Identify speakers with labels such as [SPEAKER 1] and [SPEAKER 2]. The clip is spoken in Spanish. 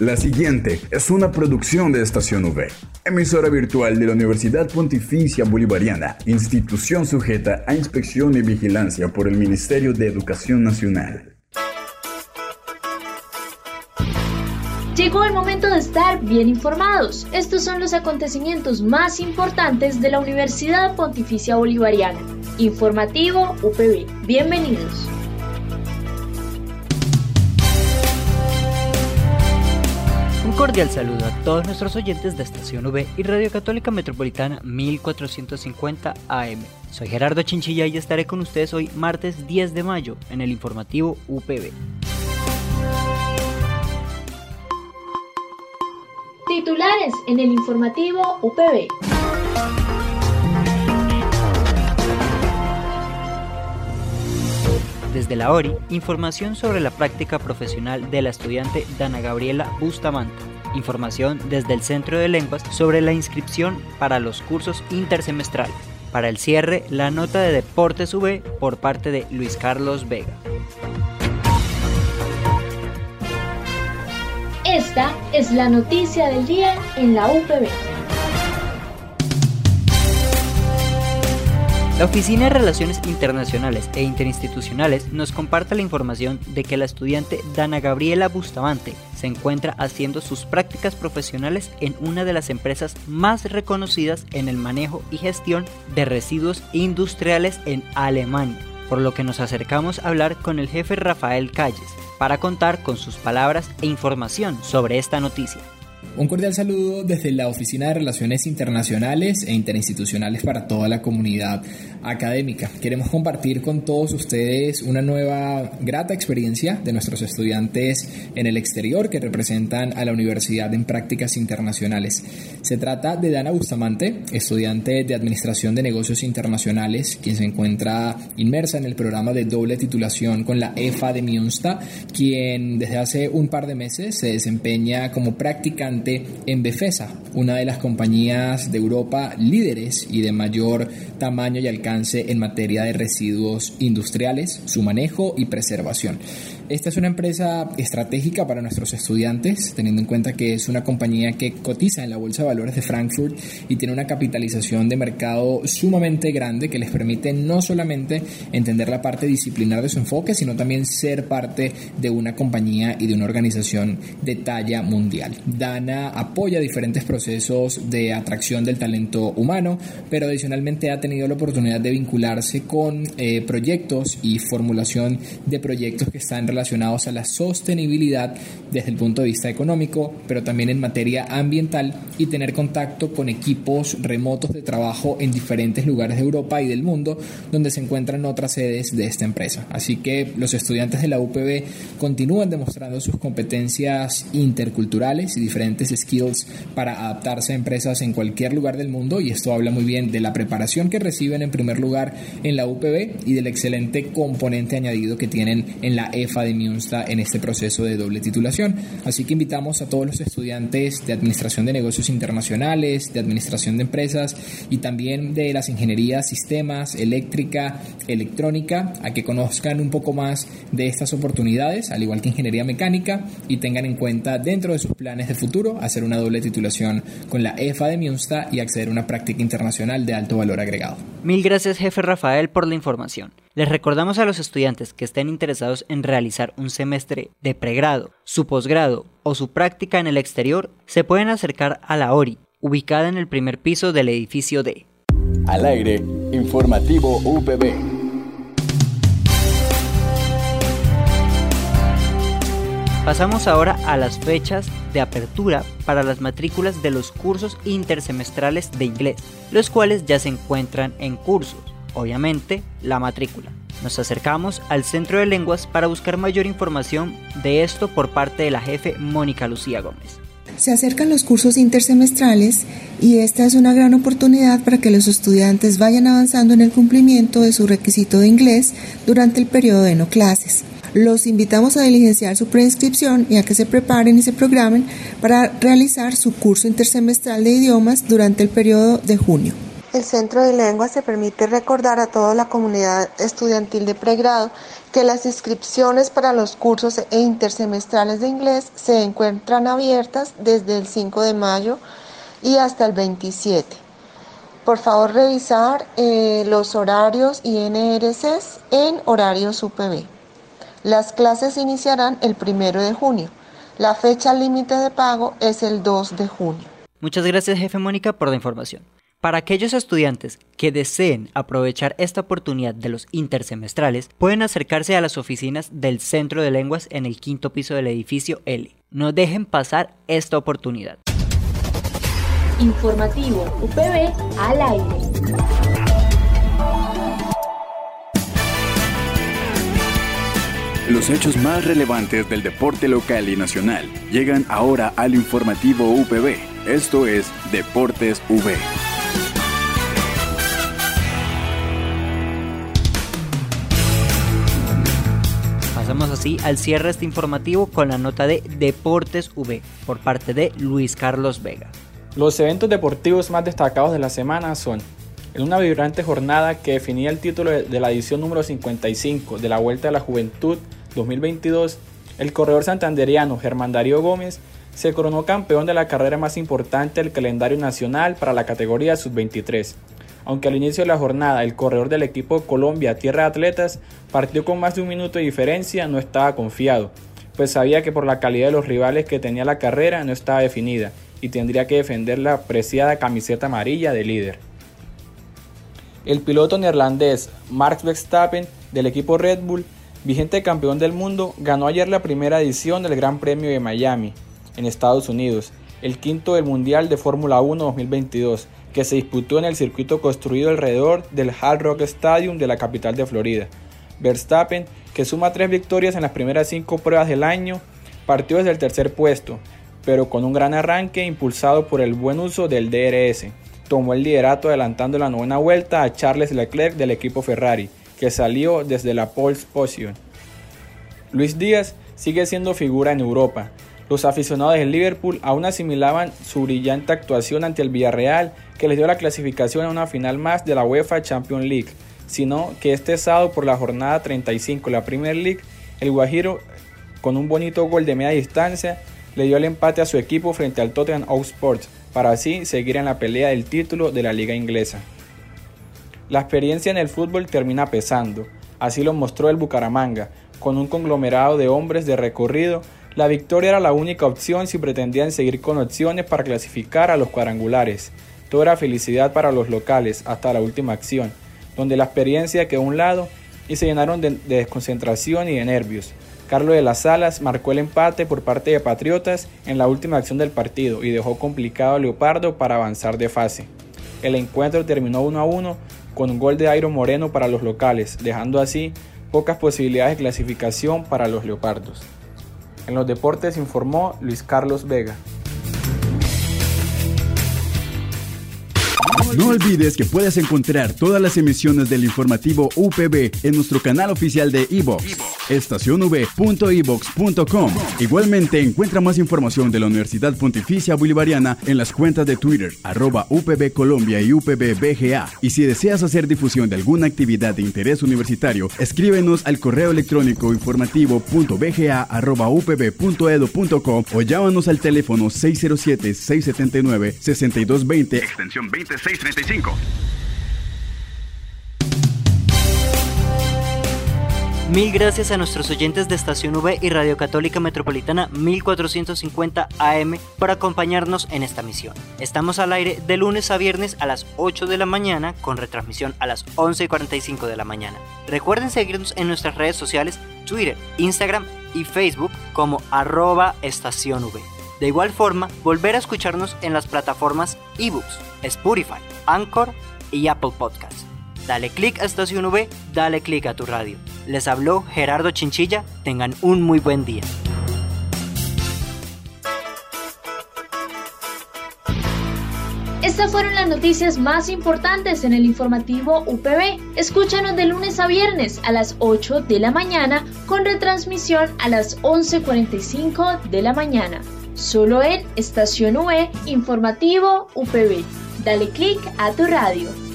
[SPEAKER 1] La siguiente es una producción de Estación V, emisora virtual de la Universidad Pontificia Bolivariana, institución sujeta a inspección y vigilancia por el Ministerio de Educación Nacional.
[SPEAKER 2] Llegó el momento de estar bien informados. Estos son los acontecimientos más importantes de la Universidad Pontificia Bolivariana. Informativo UPB. Bienvenidos.
[SPEAKER 3] Cordial saludo a todos nuestros oyentes de Estación V y Radio Católica Metropolitana 1450 AM. Soy Gerardo Chinchilla y estaré con ustedes hoy martes 10 de mayo en el informativo UPB.
[SPEAKER 2] Titulares en el informativo UPB.
[SPEAKER 3] Desde la ORI, información sobre la práctica profesional de la estudiante Dana Gabriela Bustamante. Información desde el Centro de Lenguas sobre la inscripción para los cursos intersemestrales. Para el cierre, la nota de Deportes UV por parte de Luis Carlos Vega.
[SPEAKER 2] Esta es la noticia del día en la UPB.
[SPEAKER 3] La Oficina de Relaciones Internacionales e Interinstitucionales nos comparte la información de que la estudiante Dana Gabriela Bustamante se encuentra haciendo sus prácticas profesionales en una de las empresas más reconocidas en el manejo y gestión de residuos industriales en Alemania, por lo que nos acercamos a hablar con el jefe Rafael Calles para contar con sus palabras e información sobre esta noticia.
[SPEAKER 4] Un cordial saludo desde la Oficina de Relaciones Internacionales e Interinstitucionales para toda la comunidad académica. Queremos compartir con todos ustedes una nueva grata experiencia de nuestros estudiantes en el exterior que representan a la Universidad en Prácticas Internacionales. Se trata de Dana Bustamante, estudiante de Administración de Negocios Internacionales, quien se encuentra inmersa en el programa de doble titulación con la EFA de Münster, quien desde hace un par de meses se desempeña como practicante en Befesa, una de las compañías de Europa líderes y de mayor tamaño y alcance en materia de residuos industriales, su manejo y preservación. Esta es una empresa estratégica para nuestros estudiantes, teniendo en cuenta que es una compañía que cotiza en la Bolsa de Valores de Frankfurt y tiene una capitalización de mercado sumamente grande que les permite no solamente entender la parte disciplinar de su enfoque, sino también ser parte de una compañía y de una organización de talla mundial. Dana apoya diferentes procesos de atracción del talento humano, pero adicionalmente ha tenido la oportunidad de vincularse con eh, proyectos y formulación de proyectos que están relacionados a la sostenibilidad desde el punto de vista económico, pero también en materia ambiental y tener contacto con equipos remotos de trabajo en diferentes lugares de Europa y del mundo donde se encuentran otras sedes de esta empresa. Así que los estudiantes de la UPB continúan demostrando sus competencias interculturales y diferentes skills para adaptarse a empresas en cualquier lugar del mundo y esto habla muy bien de la preparación que reciben en primer lugar en la UPB y del excelente componente añadido que tienen en la EFA de Münster en este proceso de doble titulación. Así que invitamos a todos los estudiantes de Administración de Negocios Internacionales, de Administración de Empresas y también de las ingenierías sistemas, eléctrica, electrónica, a que conozcan un poco más de estas oportunidades, al igual que ingeniería mecánica, y tengan en cuenta dentro de sus planes de futuro hacer una doble titulación con la EFA de Münster y acceder a una práctica internacional de alto valor agregado.
[SPEAKER 3] Mil gracias, jefe Rafael, por la información. Les recordamos a los estudiantes que estén interesados en realizar un semestre de pregrado, su posgrado o su práctica en el exterior, se pueden acercar a la ORI, ubicada en el primer piso del edificio D.
[SPEAKER 1] Al aire, informativo UPB.
[SPEAKER 3] Pasamos ahora a las fechas de apertura para las matrículas de los cursos intersemestrales de inglés, los cuales ya se encuentran en cursos obviamente, la matrícula. Nos acercamos al Centro de Lenguas para buscar mayor información de esto por parte de la jefe Mónica Lucía Gómez.
[SPEAKER 5] Se acercan los cursos intersemestrales y esta es una gran oportunidad para que los estudiantes vayan avanzando en el cumplimiento de su requisito de inglés durante el periodo de no clases. Los invitamos a diligenciar su preinscripción y a que se preparen y se programen para realizar su curso intersemestral de idiomas durante el periodo de junio. El Centro de Lengua se permite recordar a toda la comunidad estudiantil de pregrado que las inscripciones para los cursos e intersemestrales de inglés se encuentran abiertas desde el 5 de mayo y hasta el 27. Por favor, revisar eh, los horarios y NRCs en horarios UPB. Las clases iniciarán el 1 de junio. La fecha límite de pago es el 2 de junio.
[SPEAKER 3] Muchas gracias, jefe Mónica, por la información. Para aquellos estudiantes que deseen aprovechar esta oportunidad de los intersemestrales, pueden acercarse a las oficinas del Centro de Lenguas en el quinto piso del edificio L. No dejen pasar esta oportunidad.
[SPEAKER 2] Informativo UPB al aire.
[SPEAKER 1] Los hechos más relevantes del deporte local y nacional llegan ahora al informativo UPB. Esto es Deportes V.
[SPEAKER 3] Pasamos así al cierre este informativo con la nota de Deportes V por parte de Luis Carlos Vega.
[SPEAKER 6] Los eventos deportivos más destacados de la semana son en una vibrante jornada que definía el título de la edición número 55 de la Vuelta a la Juventud 2022, el corredor santanderiano Germán Darío Gómez se coronó campeón de la carrera más importante del calendario nacional para la categoría sub-23 aunque al inicio de la jornada el corredor del equipo Colombia Tierra Atletas partió con más de un minuto de diferencia, no estaba confiado, pues sabía que por la calidad de los rivales que tenía la carrera no estaba definida y tendría que defender la apreciada camiseta amarilla de líder. El piloto neerlandés Max Verstappen del equipo Red Bull, vigente campeón del mundo, ganó ayer la primera edición del Gran Premio de Miami, en Estados Unidos, el quinto del Mundial de Fórmula 1 2022, que se disputó en el circuito construido alrededor del Hard Rock Stadium de la capital de Florida. Verstappen, que suma tres victorias en las primeras cinco pruebas del año, partió desde el tercer puesto, pero con un gran arranque impulsado por el buen uso del DRS. Tomó el liderato adelantando la novena vuelta a Charles Leclerc del equipo Ferrari, que salió desde la pole position. Luis Díaz sigue siendo figura en Europa, los aficionados del Liverpool aún asimilaban su brillante actuación ante el Villarreal, que les dio la clasificación a una final más de la UEFA Champions League, sino que este sábado por la jornada 35 de la Premier League, el Guajiro, con un bonito gol de media distancia, le dio el empate a su equipo frente al Tottenham Hotspur, para así seguir en la pelea del título de la liga inglesa. La experiencia en el fútbol termina pesando, así lo mostró el Bucaramanga, con un conglomerado de hombres de recorrido la victoria era la única opción si pretendían seguir con opciones para clasificar a los cuadrangulares. Todo era felicidad para los locales hasta la última acción, donde la experiencia quedó a un lado y se llenaron de, desconcentración y de nervios. Carlos de las Salas marcó el empate por parte de Patriotas en la última acción del partido y dejó complicado a Leopardo para avanzar de fase. El encuentro terminó 1 a 1 con un gol de Airo Moreno para los locales, dejando así pocas posibilidades de clasificación para los Leopardos. En los deportes informó Luis Carlos Vega.
[SPEAKER 1] No olvides que puedes encontrar todas las emisiones del informativo UPB en nuestro canal oficial de iVox, estacionv.evox.com. Igualmente encuentra más información de la Universidad Pontificia Bolivariana en las cuentas de Twitter, arroba UPB Colombia y UPB BGA. Y si deseas hacer difusión de alguna actividad de interés universitario, escríbenos al correo electrónico informativo.bga.upb.edu.com o llámanos al teléfono 607-679-6220, extensión 26
[SPEAKER 3] Mil gracias a nuestros oyentes de Estación V y Radio Católica Metropolitana 1450 AM por acompañarnos en esta misión. Estamos al aire de lunes a viernes a las 8 de la mañana con retransmisión a las 11.45 de la mañana. Recuerden seguirnos en nuestras redes sociales Twitter, Instagram y Facebook como arroba estación V. De igual forma, volver a escucharnos en las plataformas eBooks, Spotify, Anchor y Apple Podcasts. Dale click a Estación V, dale click a tu radio. Les habló Gerardo Chinchilla, tengan un muy buen día.
[SPEAKER 2] Estas fueron las noticias más importantes en el informativo UPB. Escúchanos de lunes a viernes a las 8 de la mañana con retransmisión a las 11.45 de la mañana. Solo en Estación UE Informativo UPB. Dale click a tu radio.